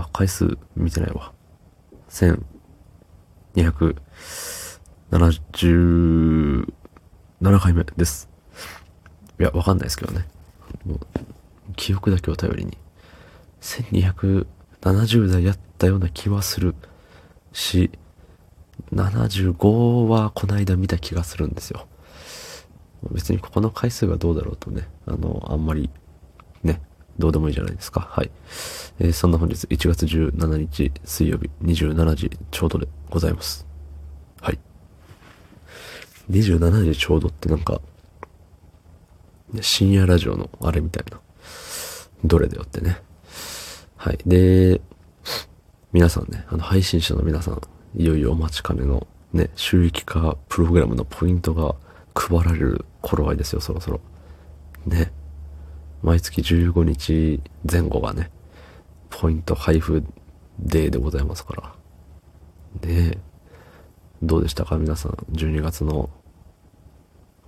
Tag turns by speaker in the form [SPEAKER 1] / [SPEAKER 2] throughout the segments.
[SPEAKER 1] あ、回数見てないわ。1277回目です。いや、わかんないですけどね。記憶だけを頼りに。1270代やったような気はするし、75はこの間見た気がするんですよ。別にここの回数がどうだろうとね、あの、あんまり、ね、どうでもいいじゃないですか。はい。えー、そんな本日1月17日水曜日27時ちょうどでございます。はい。27時ちょうどってなんか、深夜ラジオのあれみたいな。どれだよってね。はい。で、皆さんね、あの、配信者の皆さん、いよいよお待ちかねのね、収益化プログラムのポイントが配られる頃合いですよ、そろそろ。ね。毎月15日前後がね、ポイント配布デーでございますから。ねどうでしたか？皆さん、12月の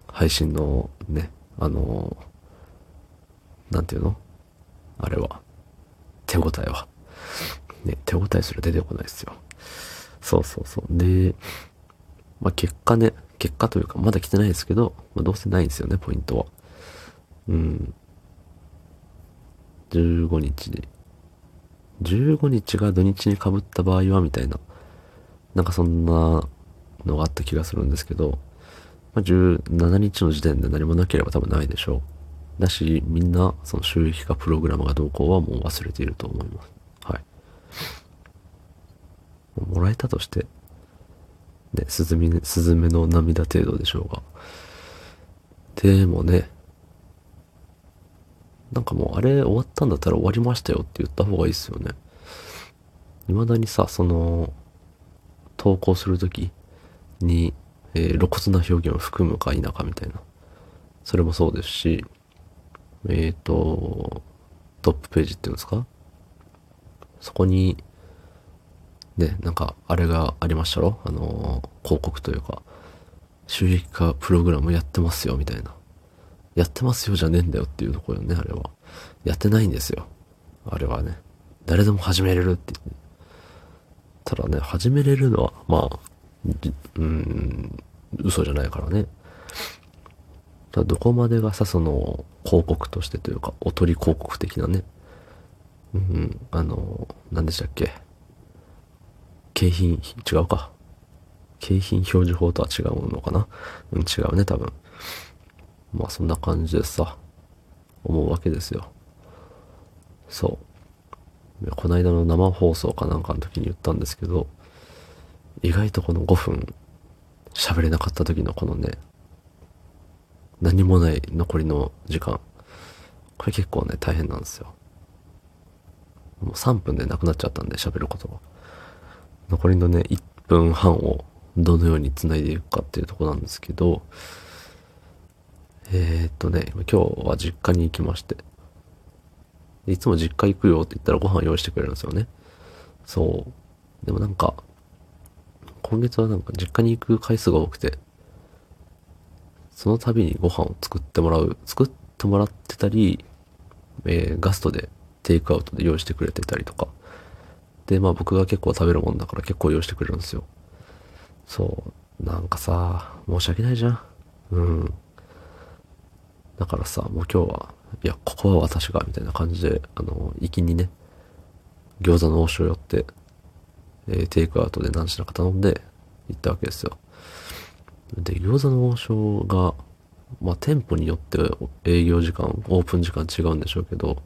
[SPEAKER 1] 配信のね、あのなんていうの？あれは。手応えは。ね、手応えすら出てこないですよ。そうそうそう。で、まあ、結果ね、結果というか、まだ来てないですけど、まあ、どうせないんですよね、ポイントは。うん。15日で。15日が土日に被った場合は、みたいな。なんかそんなのがあった気がするんですけど、まあ、17日の時点で何もなければ多分ないでしょう。だし、みんな、その収益化プログラムがどうこうはもう忘れていると思います。はい。もらえたとして、ね、スズメ、スズメの涙程度でしょうが。でもね、なんかもうあれ終わったんだったら終わりましたよって言った方がいいっすよね。未だにさ、その、投稿するときに、えー、露骨な表現を含むか否かみたいな。それもそうですし、えっ、ー、と、トップページっていうんですか？そこに、ね、なんか、あれがありましたろ？あのー、広告というか、収益化プログラムやってますよ、みたいな。やってますよじゃねえんだよっていうところよね、あれは。やってないんですよ。あれはね。誰でも始めれるって言って。ただね、始めれるのは、まあ、うん、嘘じゃないからね。だどこまでがさ、その、広告としてというか、おとり広告的なね。うん、あの、何でしたっけ。景品、違うか。景品表示法とは違うのかなうん、違うね、多分。まあそんな感じでさ、思うわけですよ。そう。この間の生放送かなんかの時に言ったんですけど、意外とこの5分喋れなかった時のこのね、何もない残りの時間。これ結構ね、大変なんですよ。もう3分でなくなっちゃったんで喋ることが。残りのね、1分半をどのように繋いでいくかっていうとこなんですけど、えー、っとね、今日は実家に行きまして。いつも実家行くよって言ったらご飯用意してくれるんですよね。そう。でもなんか、今月はなんか実家に行く回数が多くて、その度にご飯を作ってもらう、作ってもらってたり、えー、ガストでテイクアウトで用意してくれてたりとか。で、まあ僕が結構食べるもんだから結構用意してくれるんですよ。そう。なんかさ、申し訳ないじゃん。うん。だからさ、もう今日は、いや、ここは私が、みたいな感じで、あの、行きにね、餃子の王将寄って、えー、テイクアウトで何品か頼んで行ったわけですよ。で、餃子の王将が、まあ、店舗によって営業時間、オープン時間違うんでしょうけど、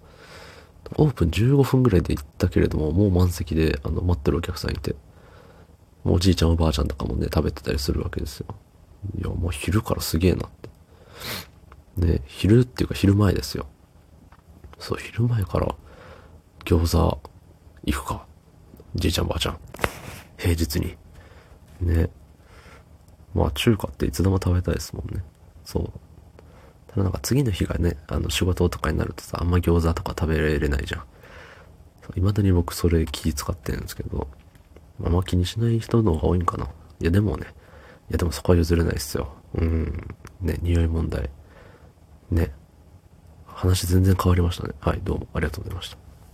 [SPEAKER 1] オープン15分ぐらいで行ったけれども、もう満席で、あの、待ってるお客さんいて、もうおじいちゃんおばあちゃんとかもね、食べてたりするわけですよ。いや、もう昼からすげえなって。で、昼っていうか昼前ですよ。そう、昼前から餃子行くか。じいちゃんばあちゃん。平日に。ね。まあ中華っていつでも食べたいですもんね。そう。ただなんか次の日がね、あの仕事とかになるとさ、あんま餃子とか食べられないじゃん。未だに僕それ気使ってるんですけど、あんま気にしない人の方が多いんかな。いやでもね、いやでもそこは譲れないっすよ。うん。ね、匂い問題。ね。話全然変わりましたね。はい、どうもありがとうございました。